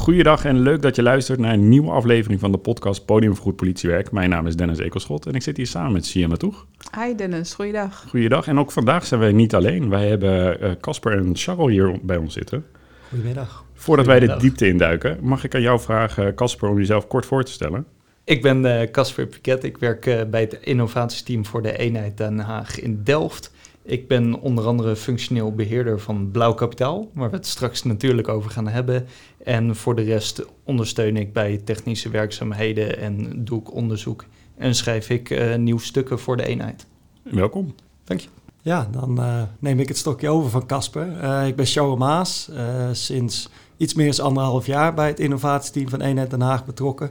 Goeiedag en leuk dat je luistert naar een nieuwe aflevering van de podcast Podium voor Goed Politiewerk. Mijn naam is Dennis Ekelschot en ik zit hier samen met Sia Matoeg. Hi Dennis, goeiedag. Goeiedag en ook vandaag zijn wij niet alleen. Wij hebben eh, Casper en Charles hier bij ons zitten. Goedemiddag. Voordat wij de diepte induiken, mag ik aan jou vragen, Casper, om jezelf kort voor te stellen? Ik ben eh, Casper Piquet. Ik werk eh, bij het innovatiesteam voor de eenheid Den Haag in Delft. Ik ben onder andere functioneel beheerder van Blauw Kapitaal, waar we het straks natuurlijk over gaan hebben. En voor de rest ondersteun ik bij technische werkzaamheden en doe ik onderzoek en schrijf ik eh, nieuwe stukken voor de eenheid. Welkom. Dank je. Ja, dan eh, neem ik het stokje over van Casper. Eh, ik ben Sjouwe Maas, eh, sinds iets meer dan anderhalf jaar bij het innovatieteam van Eenheid Den Haag betrokken.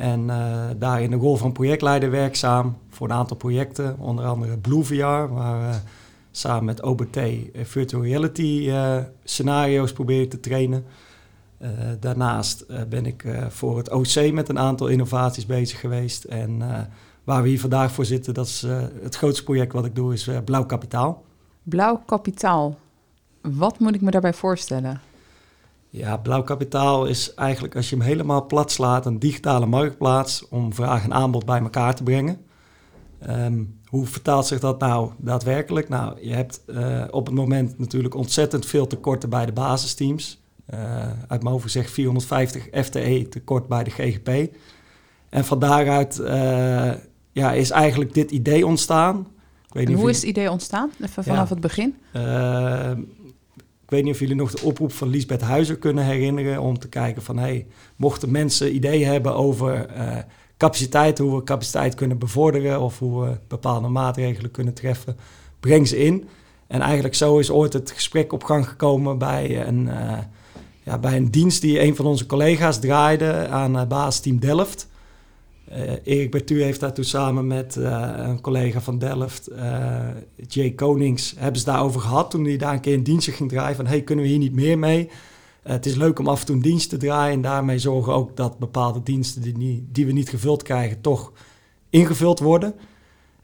En eh, daar in de rol van projectleider werkzaam voor een aantal projecten, onder andere Blue VR, waar we samen met OBT eh, virtual reality eh, scenario's proberen te trainen. Eh, daarnaast ben ik voor het OC met een aantal innovaties bezig geweest. En Waar we hier vandaag voor zitten, dat is het grootste project wat ik doe, is Blauw Kapitaal. Blauw kapitaal. Wat moet ik me daarbij voorstellen? Ja, Blauw Kapitaal is eigenlijk, als je hem helemaal plat slaat, een digitale marktplaats om vraag en aanbod bij elkaar te brengen. Ehm, hoe vertaalt zich dat nou daadwerkelijk? Nou, je hebt eh, op het moment natuurlijk ontzettend veel tekorten bij de basisteams. Eh, uit mijn hoofd gezegd 450 FTE tekort bij de GGP. En van daaruit eh, ja, is eigenlijk dit idee ontstaan. Ik weet En niet hoe is het idee ontstaan? Even vanaf Ja. het begin. Ik weet niet of jullie nog de oproep van Liesbeth Huizer kunnen herinneren om te kijken van hey, mochten mensen ideeën hebben over capaciteit, hoe we capaciteit kunnen bevorderen of hoe we bepaalde maatregelen kunnen treffen, breng ze in. En eigenlijk zo is ooit het gesprek op gang gekomen bij een, eh, ja, bij een dienst die een van onze collega's draaide aan uh, basisteam Delft. Erik Bertu heeft daar toen samen met een collega van Delft, Jay Konings, hebben ze daarover gehad toen hij daar een keer een dienstje ging draaien. Van hey, kunnen we hier niet meer mee? Uh, het is leuk om af en toe een dienst te draaien en daarmee zorgen ook dat bepaalde diensten die, die we niet gevuld krijgen, toch ingevuld worden.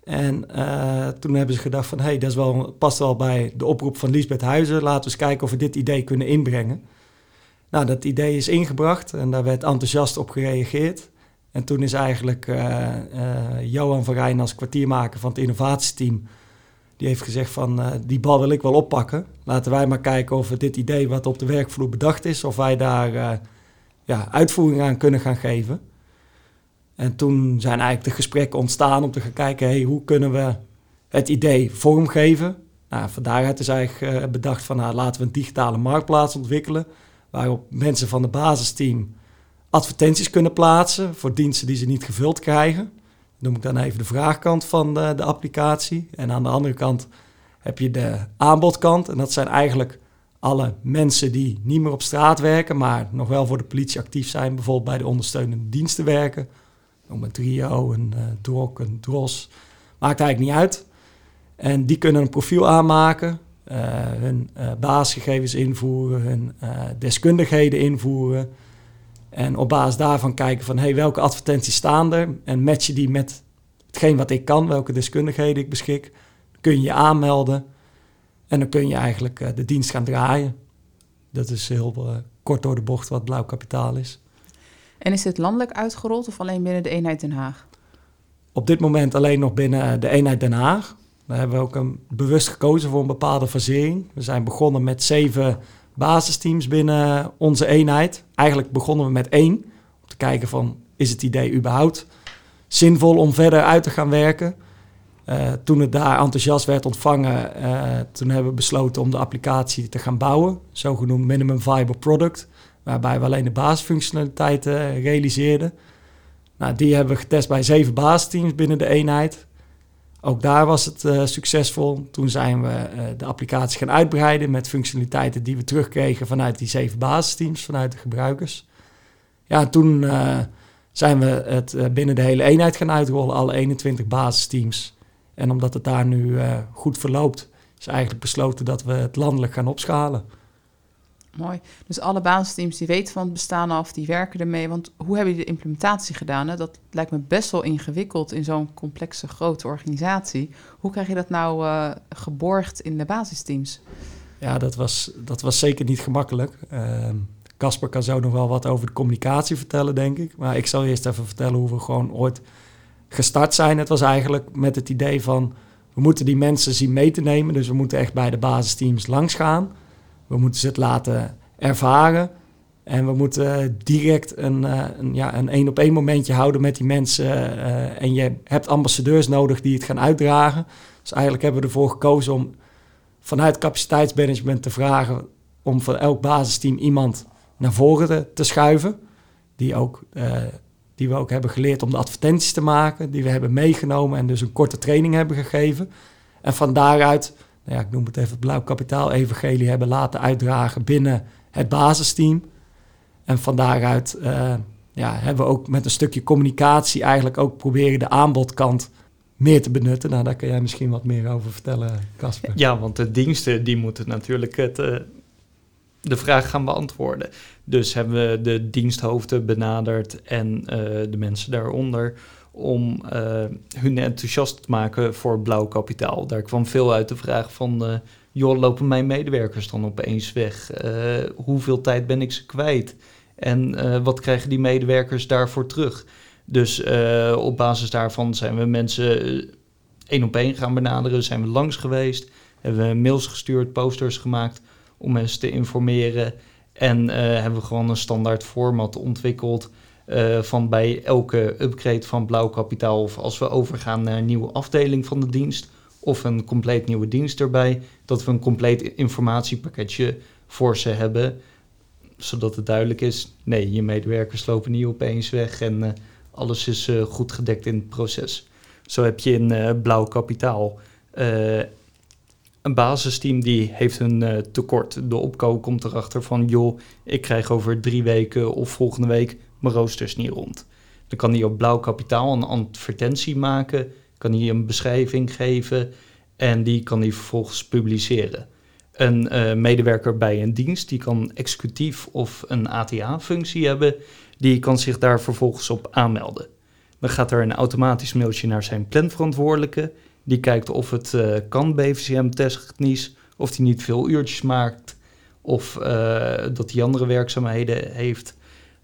En uh, toen hebben ze gedacht van hey, dat wel, past wel bij de oproep van Liesbeth Huizen. Laten we eens kijken of we dit idee kunnen inbrengen. Nou, dat idee is ingebracht en daar werd enthousiast op gereageerd. En toen is eigenlijk uh, Johan van Rijn als kwartiermaker van het innovatieteam... die heeft gezegd van, uh, die bal wil ik wel oppakken. Laten wij maar kijken of we dit idee wat op de werkvloer bedacht is... of wij daar ja, uitvoering aan kunnen gaan geven. En toen zijn eigenlijk de gesprekken ontstaan om te gaan kijken... Hey, hoe kunnen we het idee vormgeven? Nou, van daaruit is eigenlijk bedacht van... Nou, laten we een digitale marktplaats ontwikkelen... waarop mensen van het basisteam advertenties kunnen plaatsen voor diensten die ze niet gevuld krijgen. Noem ik dan even de vraagkant van de, de, applicatie. En aan de andere kant heb je de aanbodkant. En dat zijn eigenlijk alle mensen die niet meer op straat werken, maar nog wel voor de politie actief zijn. Bijvoorbeeld bij de ondersteunende diensten werken. Noem een trio, een uh, drok, een dros. Maakt eigenlijk niet uit. En die kunnen een profiel aanmaken. Uh, hun uh, basisgegevens invoeren, hun uh, deskundigheden invoeren. En op basis daarvan kijken van hey, welke advertenties staan er en matchen die met hetgeen wat ik kan, welke deskundigheden ik beschik. Kun je je aanmelden en dan kun je eigenlijk uh, de dienst gaan draaien. Dat is heel uh, kort door de bocht wat blauw kapitaal is. En is dit landelijk uitgerold of alleen binnen de eenheid Den Haag? Op dit moment alleen nog binnen de eenheid Den Haag. Daar hebben we ook een, bewust gekozen voor een bepaalde fasering. We zijn begonnen met zeven basisteams binnen onze eenheid. Eigenlijk begonnen we met één. Om te kijken van, is het idee überhaupt zinvol om verder uit te gaan werken? Uh, toen het daar enthousiast werd ontvangen, uh, toen hebben we besloten om de applicatie te gaan bouwen. Zogenoemd minimum viable product. Waarbij we alleen de basisfunctionaliteiten realiseerden. Nou, die hebben we getest bij zeven basisteams binnen de eenheid. Ook daar was het uh, succesvol. Toen zijn we uh, de applicatie gaan uitbreiden met functionaliteiten die we terugkregen vanuit die zeven basisteams, vanuit de gebruikers. Ja, toen uh, zijn we het binnen de hele eenheid gaan uitrollen, alle 21 basisteams. En omdat het daar nu goed verloopt, is eigenlijk besloten dat we het landelijk gaan opschalen. Mooi. Dus alle basisteams die weten van het bestaan af, die werken ermee. Want hoe hebben jullie de implementatie gedaan? Dat lijkt me best wel ingewikkeld in zo'n complexe, grote organisatie. Hoe krijg je dat nou uh, geborgd in de basisteams? Ja, dat was, dat was zeker niet gemakkelijk. Uh, Casper kan zo nog wel wat over de communicatie vertellen, denk ik. Maar ik zal eerst even vertellen hoe we gewoon ooit gestart zijn. Het was eigenlijk met het idee van... we moeten die mensen zien mee te nemen. Dus we moeten echt bij de basisteams langs gaan. We moeten ze het laten ervaren. En we moeten direct een, een ja, een één op één momentje houden met die mensen. Uh, en je hebt ambassadeurs nodig die het gaan uitdragen. Dus eigenlijk hebben we ervoor gekozen om vanuit capaciteitsmanagement te vragen om voor elk basisteam iemand naar voren te, schuiven. Die, ook, uh, die we ook hebben geleerd om de advertenties te maken. Die we hebben meegenomen en dus een korte training hebben gegeven. En van daaruit, nou ja, ik noem het even het blauw kapitaal evangelie hebben laten uitdragen binnen het basisteam. En van daaruit uh, ja, hebben we ook met een stukje communicatie eigenlijk ook proberen de aanbodkant meer te benutten. Nou, daar kan jij misschien wat meer over vertellen, Casper. Ja, want de diensten die moeten natuurlijk het, uh, de vraag gaan beantwoorden. Dus hebben we de diensthoofden benaderd en uh, de mensen daaronder om uh, hun enthousiast te maken voor blauw kapitaal. Daar kwam veel uit de vraag van, joh, lopen mijn medewerkers dan opeens weg? hoeveel tijd ben ik ze kwijt? En wat krijgen die medewerkers daarvoor terug? Dus uh, op basis daarvan zijn we mensen één op één gaan benaderen. Zijn we langs geweest, hebben we mails gestuurd, posters gemaakt om mensen te informeren. En uh, hebben we gewoon een standaard format ontwikkeld uh, van bij elke upgrade van blauw kapitaal of als we overgaan naar een nieuwe afdeling van de dienst of een compleet nieuwe dienst erbij, dat we een compleet informatiepakketje voor ze hebben, zodat het duidelijk is, nee, je medewerkers lopen niet opeens weg en uh, alles is uh, goed gedekt in het proces. Zo heb je in blauw kapitaal een basisteam die heeft een tekort. De opkoop komt erachter van, joh, ik krijg over drie weken of volgende week mijn roosters niet rond. Dan kan hij op blauw kapitaal een advertentie maken, kan hij een beschrijving geven en die kan hij vervolgens publiceren. Een medewerker bij een dienst, die kan executief of een ATA-functie hebben die kan zich daar vervolgens op aanmelden. Dan gaat er een automatisch mailtje naar zijn planverantwoordelijke. Die kijkt of het uh, kan BVCM-technisch, of hij niet veel uurtjes maakt, of uh, dat hij andere werkzaamheden heeft.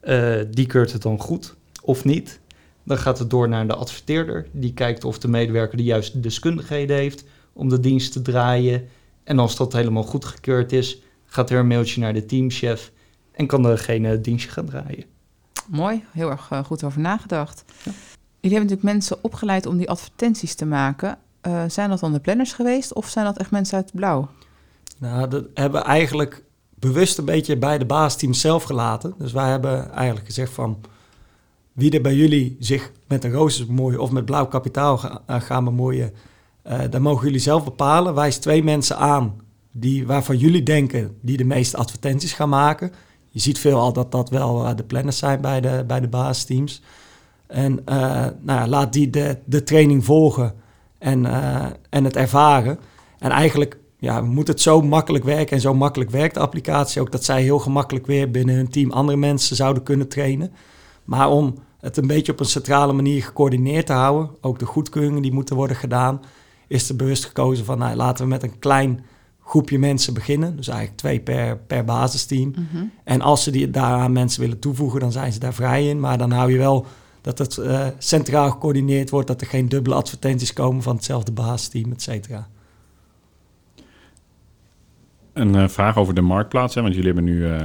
Uh, die keurt het dan goed of niet. Dan gaat het door naar de adverteerder. Die kijkt of de medewerker de juiste deskundigheden heeft om de dienst te draaien. En als dat helemaal goedgekeurd is, gaat er een mailtje naar de teamchef en kan degene het dienstje gaan draaien. Mooi, heel erg uh, goed over nagedacht. Ja. Jullie hebben natuurlijk mensen opgeleid om die advertenties te maken. Uh, zijn dat dan de planners geweest of zijn dat echt mensen uit het blauw? Nou, dat hebben eigenlijk bewust een beetje bij de baasteam zelf gelaten. Dus wij hebben eigenlijk gezegd van... wie er bij jullie zich met een roosters bemoeien of met blauw kapitaal uh, gaan bemoeien... dat mogen jullie zelf bepalen. Wijs twee mensen aan die, waarvan jullie denken die de meeste advertenties gaan maken je ziet veel al dat dat wel uh, de planners zijn bij de, bij de basisteams. En uh, nou ja, laat die de, de training volgen en, uh, en het ervaren. En eigenlijk ja, moet het zo makkelijk werken en zo makkelijk werkt de applicatie ook dat zij heel gemakkelijk weer binnen hun team andere mensen zouden kunnen trainen. Maar om het een beetje op een centrale manier gecoördineerd te houden, ook de goedkeuringen die moeten worden gedaan, is er bewust gekozen van nou, laten we met een klein groepje mensen beginnen. Dus eigenlijk twee per, per basisteam. Mm -hmm. En als ze die, daaraan mensen willen toevoegen, dan zijn ze daar vrij in. Maar dan hou je wel dat het uh, centraal gecoördineerd wordt, dat er geen dubbele advertenties komen van hetzelfde basisteam, et cetera. Een uh, vraag over de marktplaats. Hè? Want jullie hebben nu, uh,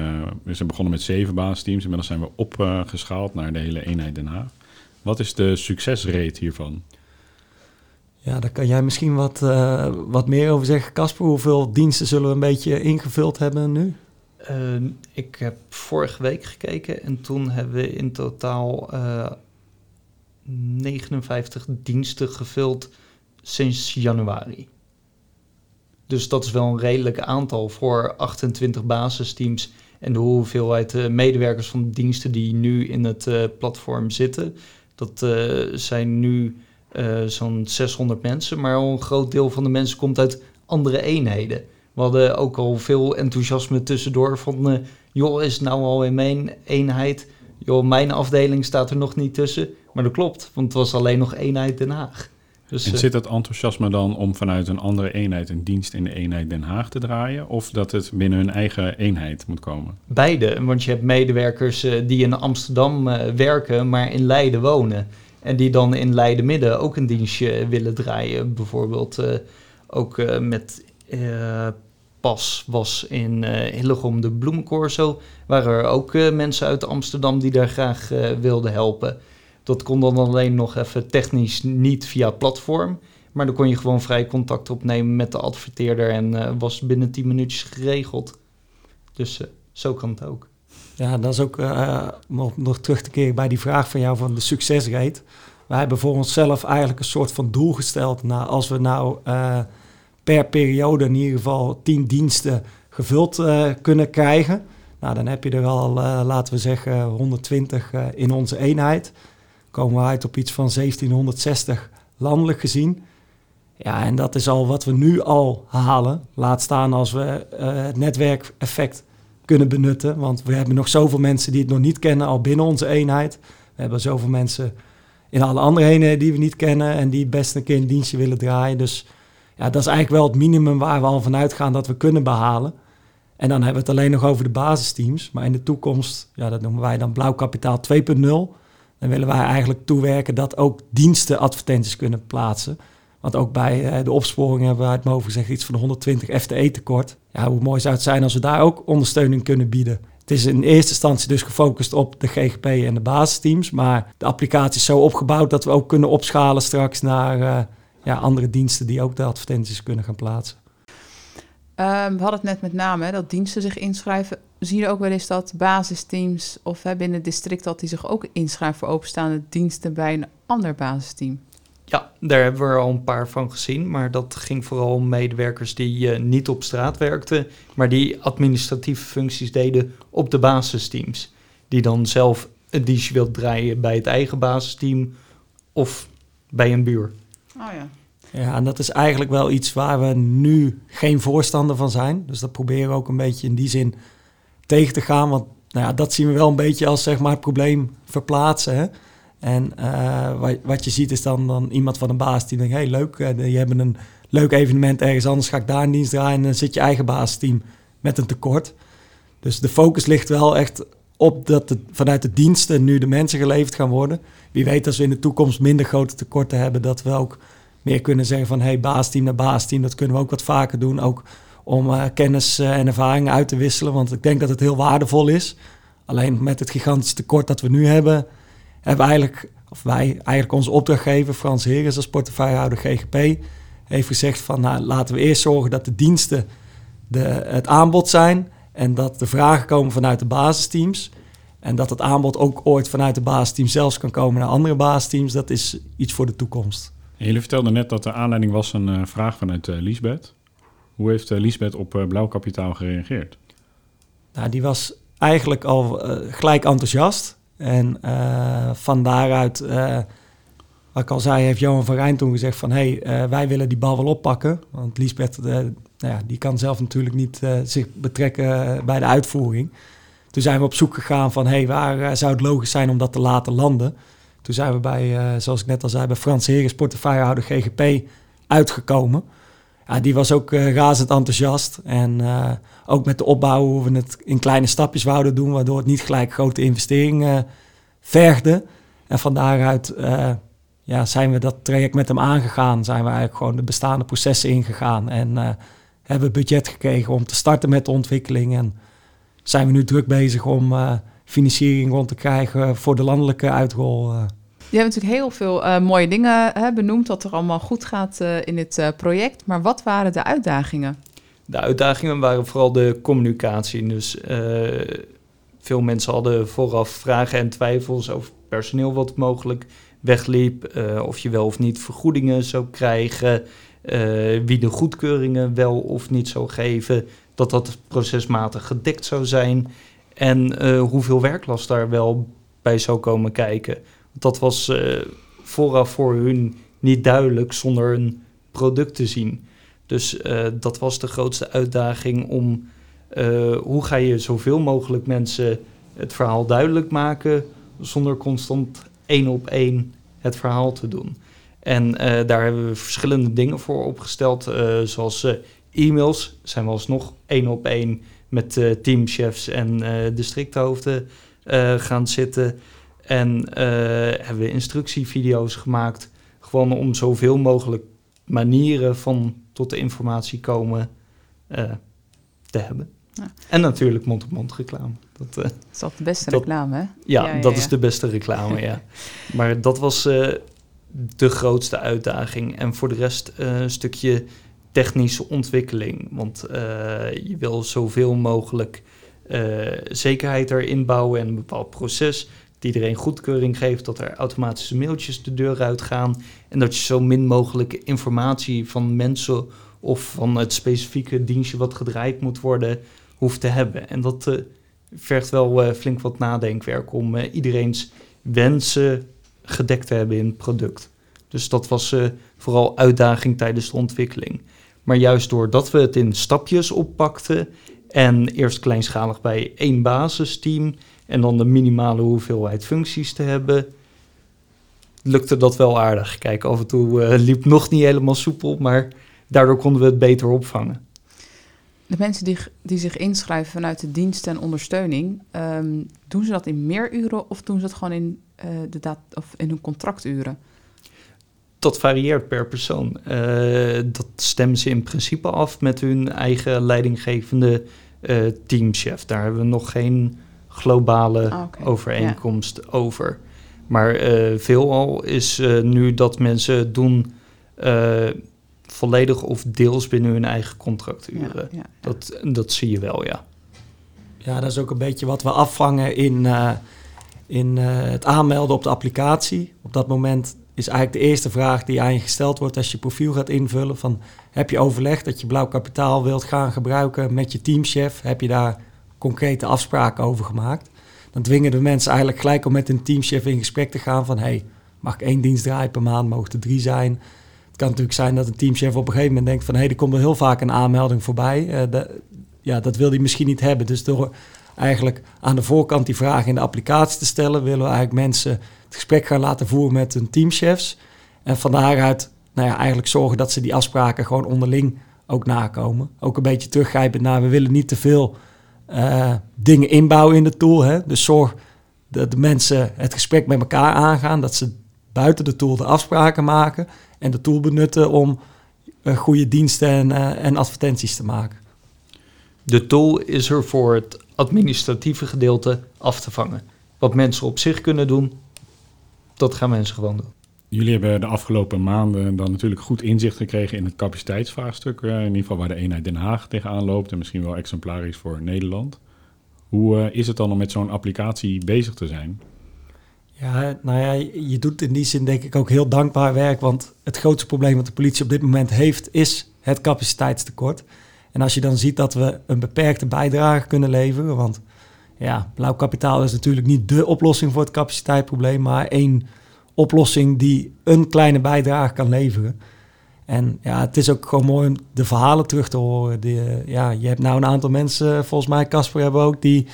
we zijn begonnen met zeven basisteams. Inmiddels zijn we opgeschaald naar de hele eenheid Den Haag. Wat is de succesrate hiervan? Ja, daar kan jij misschien wat, uh, wat meer over zeggen, Casper. Hoeveel diensten zullen we een beetje ingevuld hebben nu? Uh, ik heb vorige week gekeken en toen hebben we in totaal uh, 59 diensten gevuld sinds januari. Dus dat is wel een redelijk aantal voor 28 basisteams en de hoeveelheid medewerkers van de diensten die nu in het uh, platform zitten. Dat zijn nu zo'n 600 mensen, maar al een groot deel van de mensen komt uit andere eenheden. We hadden ook al veel enthousiasme tussendoor van, joh, is nou al in mijn eenheid? Joh, mijn afdeling staat er nog niet tussen. Maar dat klopt, want het was alleen nog eenheid Den Haag. Dus, En eh, zit dat enthousiasme dan om vanuit een andere eenheid een dienst in de eenheid Den Haag te draaien? Of dat het binnen hun eigen eenheid moet komen? Beide, want je hebt medewerkers eh, die in Amsterdam eh, werken, maar in Leiden wonen. En die dan in Leiden-Midden ook een dienstje willen draaien. Bijvoorbeeld ook met pas was in eh Hillegom de Bloemencorso. Waren er ook mensen uit Amsterdam die daar graag wilden helpen. Dat kon dan alleen nog even technisch niet via platform. Maar dan kon je gewoon vrij contact opnemen met de adverteerder en eh, was binnen 10 minuutjes geregeld. Dus eh, zo kan het ook. Ja, dat is ook eh, om nog terug te keren bij die vraag van jou van de succesrate. Wij hebben voor onszelf eigenlijk een soort van doel gesteld. Nou, als we nou per periode in ieder geval 10 diensten gevuld kunnen krijgen. Nou, dan heb je er al, laten we zeggen, 120 eh, in onze eenheid. Komen we uit op iets van 1760 landelijk gezien. Ja, en dat is al wat we nu al halen. Laat staan als we eh, het netwerkeffect kunnen benutten. Want we hebben nog zoveel mensen die het nog niet kennen al binnen onze eenheid. We hebben zoveel mensen in alle andere eenheden die we niet kennen en die best een keer een dienstje willen draaien. Dus ja, dat is eigenlijk wel het minimum waar we al vanuit gaan dat we kunnen behalen. En dan hebben we het alleen nog over de basisteams. Maar in de toekomst, ja, dat noemen wij dan Blauw Kapitaal 2.0. Dan willen wij eigenlijk toewerken dat ook diensten advertenties kunnen plaatsen. Want ook bij eh, de opsporing hebben we uit mijn hoofd gezegd iets van 120 FTE tekort. Ja, hoe mooi zou het zijn als we daar ook ondersteuning kunnen bieden. Het is in eerste instantie dus gefocust op de GGP en de basisteams. Maar de applicatie is zo opgebouwd dat we ook kunnen opschalen straks naar eh, ja, andere diensten die ook de advertenties kunnen gaan plaatsen. Ehm, we hadden het net met name hè, dat diensten zich inschrijven. Zie je ook wel eens dat basisteams of hè, binnen het district dat die zich ook inschrijven voor openstaande diensten bij een ander basisteam? Ja, daar hebben we er al een paar van gezien. Maar dat ging vooral om medewerkers die eh, niet op straat werkten, maar die administratieve functies deden op de basisteams. Die dan zelf een dienstje wilt draaien bij het eigen basisteam of bij een buur. Oh ja. Ja, en dat is eigenlijk wel iets waar we nu geen voorstander van zijn. Dus dat proberen we ook een beetje in die zin tegen te gaan. Want nou ja, dat zien we wel een beetje als zeg maar, het probleem verplaatsen. Hè? En eh, wat, wat je ziet is dan, dan iemand van een baas die denkt... hey, leuk, eh, je hebt een leuk evenement ergens anders, ga ik daar een dienst draaien... en dan zit je eigen basisteam met een tekort. Dus de focus ligt wel echt op dat vanuit de diensten nu de mensen geleverd gaan worden. Wie weet als we in de toekomst minder grote tekorten hebben... dat we ook meer kunnen zeggen van... hey, baasteam naar baasteam, dat kunnen we ook wat vaker doen. Ook om eh, kennis eh, en ervaringen uit te wisselen. Want ik denk dat het heel waardevol is. Alleen met het gigantische tekort dat we nu hebben... hebben eigenlijk, of wij, eigenlijk onze opdrachtgever... Frans Heres als portefeuillehouder GGP... heeft gezegd van nou, laten we eerst zorgen dat de diensten de, het aanbod zijn... en dat de vragen komen vanuit de basisteams... En dat het aanbod ook ooit vanuit de basisteam zelfs kan komen naar andere basisteams, dat is iets voor de toekomst. Jullie vertelden net dat de aanleiding was een eh, vraag vanuit eh Liesbeth. Hoe heeft eh, Liesbeth op Blauw Kapitaal gereageerd? Nou, die was eigenlijk al gelijk enthousiast. En van daaruit, wat ik al zei, heeft Johan van Rijn toen gezegd van... hé, hey, wij willen die bal wel oppakken. Want Liesbeth, nou ja, die kan zelf natuurlijk niet zich betrekken bij de uitvoering. Toen zijn we op zoek gegaan van, hé, hey, waar zou het logisch zijn om dat te laten landen? Toen zijn we bij, eh, zoals ik net al zei, bij Frans Heres, portefeuillehouder GGP, uitgekomen. Ja, die was ook eh, razend enthousiast. En eh, ook met de opbouw hoe we het in kleine stapjes wouden doen, waardoor het niet gelijk grote investeringen vergde. En van daaruit ja, zijn we dat traject met hem aangegaan. Zijn we eigenlijk gewoon de bestaande processen ingegaan. En hebben budget gekregen om te starten met de ontwikkeling. En zijn we nu druk bezig om financiering rond te krijgen voor de landelijke uitrol. eh. Je hebt natuurlijk heel veel eh, mooie dingen hè, benoemd, wat er allemaal goed gaat eh, in dit eh, project. Maar wat waren de uitdagingen? De uitdagingen waren vooral de communicatie. Dus eh, veel mensen hadden vooraf vragen en twijfels over personeel wat mogelijk wegliep. eh, of je wel of niet vergoedingen zou krijgen. eh, wie de goedkeuringen wel of niet zou geven. Dat dat procesmatig gedekt zou zijn. En eh, hoeveel werklast daar wel bij zou komen kijken. Dat was eh, vooraf voor hun niet duidelijk zonder een product te zien. Dus eh, dat was de grootste uitdaging om hoe ga je zoveel mogelijk mensen het verhaal duidelijk maken zonder constant één op één het verhaal te doen. En daar hebben we verschillende dingen voor opgesteld, zoals e-mails. Zijn we alsnog één op één met eh, teamchefs en eh, districthoofden eh, gaan zitten. En hebben we instructievideo's gemaakt, gewoon om zoveel mogelijk manieren van tot de informatie komen te hebben. Ja. En natuurlijk mond-op-mond reclame. Dat, Dat is altijd de beste Dat- reclame, hè? ja, Ja, ja, dat is de beste reclame, ja. Maar dat was de grootste uitdaging. En voor de rest een stukje technische ontwikkeling. Want eh, je wil zoveel mogelijk eh, zekerheid erin bouwen en een bepaald proces. Dat iedereen goedkeuring geeft, dat er automatische mailtjes de deur uitgaan. En dat je zo min mogelijk informatie van mensen of van het specifieke dienstje wat gedraaid moet worden, hoeft te hebben. En dat eh, vergt wel flink wat nadenkwerk om iedereen's wensen gedekt te hebben in het product. Dus dat was vooral uitdaging tijdens de ontwikkeling. Maar juist doordat we het in stapjes oppakten en eerst kleinschalig bij één basisteam en dan de minimale hoeveelheid functies te hebben, lukte dat wel aardig. Kijk, af en toe eh, liep nog niet helemaal soepel, maar daardoor konden we het beter opvangen. De mensen die, die zich inschrijven vanuit de dienst en ondersteuning, ehm, doen ze dat in meer uren of doen ze dat gewoon in, eh, de dat, of in hun contracturen? Dat varieert per persoon. Eh, dat stemmen ze in principe af met hun eigen leidinggevende eh, teamchef. Daar hebben we nog geen globale Ah, overeenkomst over. Maar eh, veelal is eh, nu dat mensen doen eh, volledig of deels binnen hun eigen contracturen. Ja, ja, ja. Dat, dat zie je wel, ja. Ja, dat is ook een beetje wat we afvangen in, eh, in eh, het aanmelden op de applicatie. Op dat moment is eigenlijk de eerste vraag die aan je gesteld wordt als je profiel gaat invullen. Van, heb je overlegd dat je blauw kapitaal wilt gaan gebruiken met je teamchef? Heb je daar concrete afspraken over gemaakt? Dan dwingen de mensen eigenlijk gelijk om met hun teamchef in gesprek te gaan van... hey, mag ik één dienst draaien per maand? Mogen er drie zijn? Het kan natuurlijk zijn dat een teamchef op een gegeven moment denkt van... hé, hey, er komt er heel vaak een aanmelding voorbij. Eh, ja, dat wil hij misschien niet hebben. Dus door eigenlijk aan de voorkant die vraag in de applicatie te stellen, willen we eigenlijk mensen het gesprek gaan laten voeren met hun teamchefs. En van daaruit nou ja, eigenlijk zorgen dat ze die afspraken gewoon onderling ook nakomen. Ook een beetje teruggrijpend naar, we willen niet te veel eh, dingen inbouwen in de tool. Hè? Dus zorg dat de mensen het gesprek met elkaar aangaan, dat ze buiten de tool de afspraken maken en de tool benutten om eh, goede diensten en, eh, en advertenties te maken. De tool is er voor het administratieve gedeelte af te vangen. Wat mensen op zich kunnen doen, dat gaan mensen gewoon doen. Jullie hebben de afgelopen maanden dan natuurlijk goed inzicht gekregen in het capaciteitsvraagstuk. eh, in ieder geval waar de eenheid Den Haag tegenaan loopt en misschien wel exemplarisch voor Nederland. Hoe eh, is het dan om met zo'n applicatie bezig te zijn? Ja, nou ja, je doet in die zin denk ik ook heel dankbaar werk. Want het grootste probleem wat de politie op dit moment heeft, is het capaciteitstekort. En als je dan ziet dat we een beperkte bijdrage kunnen leveren. Want ja, blauw kapitaal is natuurlijk niet dé oplossing voor het capaciteitsprobleem, maar één oplossing die een kleine bijdrage kan leveren. En ja, het is ook gewoon mooi om de verhalen terug te horen. Die, ja, je hebt nou een aantal mensen, volgens mij Casper hebben ook, die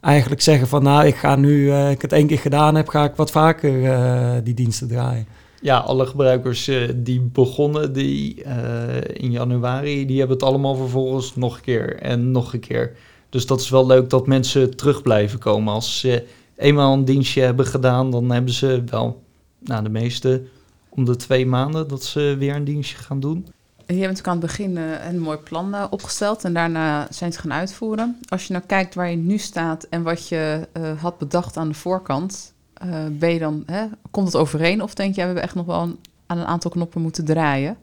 eigenlijk zeggen van nou, ik ga nu, eh, ik het één keer gedaan heb, ga ik wat vaker eh, die diensten draaien. Ja, alle gebruikers eh, die begonnen die, in januari, die hebben het allemaal vervolgens nog een keer en nog een keer. Dus dat is wel leuk dat mensen terug blijven komen. Als ze eenmaal een dienstje hebben gedaan, dan hebben ze wel, nou de meeste, om de twee maanden dat ze weer een dienstje gaan doen. En je hebt natuurlijk aan het begin eh, een mooi plan eh, opgesteld en daarna zijn ze gaan uitvoeren. Als je nou kijkt waar je nu staat en wat je eh, had bedacht aan de voorkant, ben je dan, hè, komt het overeen of denk je, we hebben echt nog wel aan een aantal knoppen moeten draaien?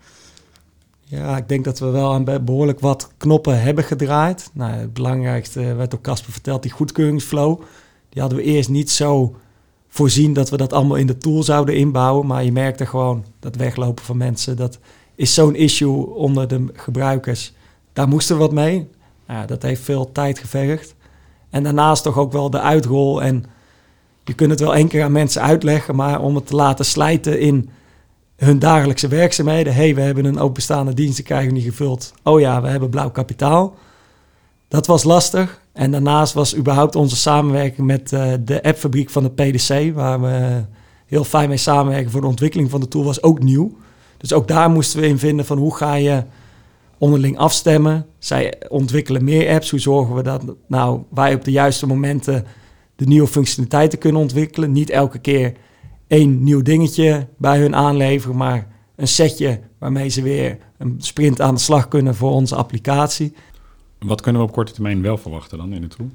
Ja, ik denk dat we wel aan be- behoorlijk wat knoppen hebben gedraaid. Nou, het belangrijkste werd door Casper verteld, die goedkeuringsflow. Die hadden we eerst niet zo voorzien dat we dat allemaal in de tool zouden inbouwen. Maar je merkte gewoon dat weglopen van mensen, dat is zo'n issue onder de gebruikers. Daar moesten we wat mee. Nou, dat heeft veel tijd gevergd. En daarnaast toch ook wel de uitrol. En je kunt het wel één keer aan mensen uitleggen, maar om het te laten slijten in hun dagelijkse werkzaamheden. hey, we hebben een openstaande dienst, die krijgen we niet gevuld. Oh ja, we hebben blauw kapitaal. Dat was lastig. En daarnaast was überhaupt onze samenwerking met eh, de appfabriek van de PDC, waar we heel fijn mee samenwerken voor de ontwikkeling van de tool was ook nieuw. Dus ook daar moesten we in vinden van hoe ga je onderling afstemmen. Zij ontwikkelen meer apps. Hoe zorgen we dat nou, wij op de juiste momenten de nieuwe functionaliteiten kunnen ontwikkelen. Niet elke keer één nieuw dingetje bij hun aanleveren, maar een setje waarmee ze weer een sprint aan de slag kunnen voor onze applicatie. Wat kunnen we op korte termijn wel verwachten dan in de tool?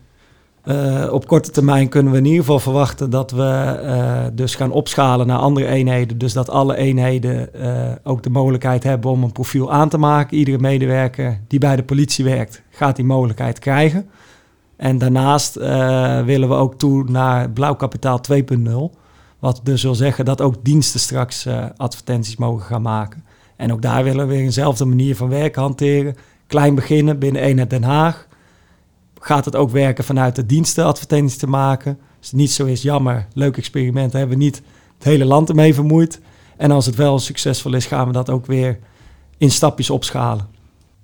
Uh, op korte termijn kunnen we in ieder geval verwachten dat we uh, dus gaan opschalen naar andere eenheden. Dus dat alle eenheden uh, ook de mogelijkheid hebben om een profiel aan te maken. Iedere medewerker die bij de politie werkt, gaat die mogelijkheid krijgen. En daarnaast willen we ook toe naar blauw kapitaal 2.0. Wat dus wil zeggen dat ook diensten straks advertenties mogen gaan maken. En ook daar willen we weer eenzelfde manier van werken hanteren. Klein beginnen binnen eenheid Den Haag gaat het ook werken vanuit de diensten advertenties te maken. Als het niet zo is, jammer, leuk experiment, hebben we niet het hele land ermee vermoeid. En als het wel succesvol is, gaan we dat ook weer in stapjes opschalen.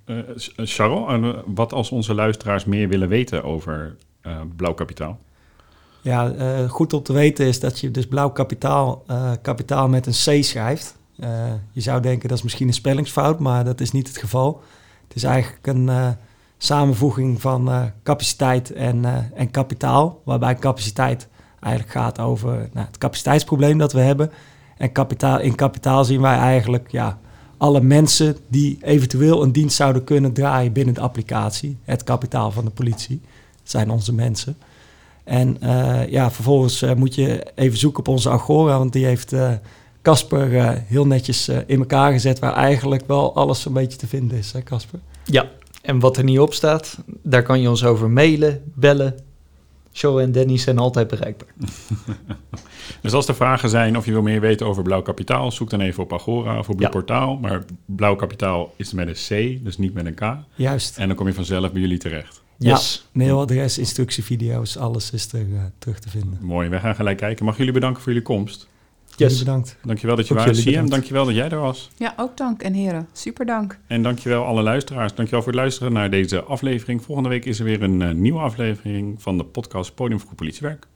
Uh, Charles, wat als onze luisteraars meer willen weten over blauw kapitaal? Ja, uh, goed om te weten is dat je dus blauw kapitaal, kapitaal met een C schrijft. je zou denken dat is misschien een spellingsfout, maar dat is niet het geval. Het is eigenlijk een samenvoeging van capaciteit en, en kapitaal. Waarbij capaciteit eigenlijk gaat over nou, het capaciteitsprobleem dat we hebben. En kapitaal, in kapitaal zien wij eigenlijk ja, alle mensen die eventueel een dienst zouden kunnen draaien binnen de applicatie. Het kapitaal van de politie. Dat zijn onze mensen. En uh, ja, vervolgens moet je even zoeken op onze Agora, want die heeft Casper heel netjes in elkaar gezet, waar eigenlijk wel alles een beetje te vinden is, hè Casper? Ja, en wat er niet op staat, daar kan je ons over mailen, bellen. Show en Danny zijn altijd bereikbaar. dus als er vragen zijn of je wil meer weten over Blauw Kapitaal, zoek dan even op Agora of op ja. Portaal. Maar Blauw Kapitaal is met een C, dus niet met een K. Juist. En dan kom je vanzelf bij jullie terecht. Yes. Ja, mailadres, instructievideo's, alles is er uh, terug te vinden. Mooi, wij gaan gelijk kijken. Mag jullie bedanken voor jullie komst? Yes. bedankt. Dankjewel dat je was. CM, dankjewel dat jij er was. Ja, ook dank. En heren, super dank. En dankjewel alle luisteraars. Dankjewel voor het luisteren naar deze aflevering. Volgende week is er weer een uh, nieuwe aflevering van de podcast Podium voor Politiewerk.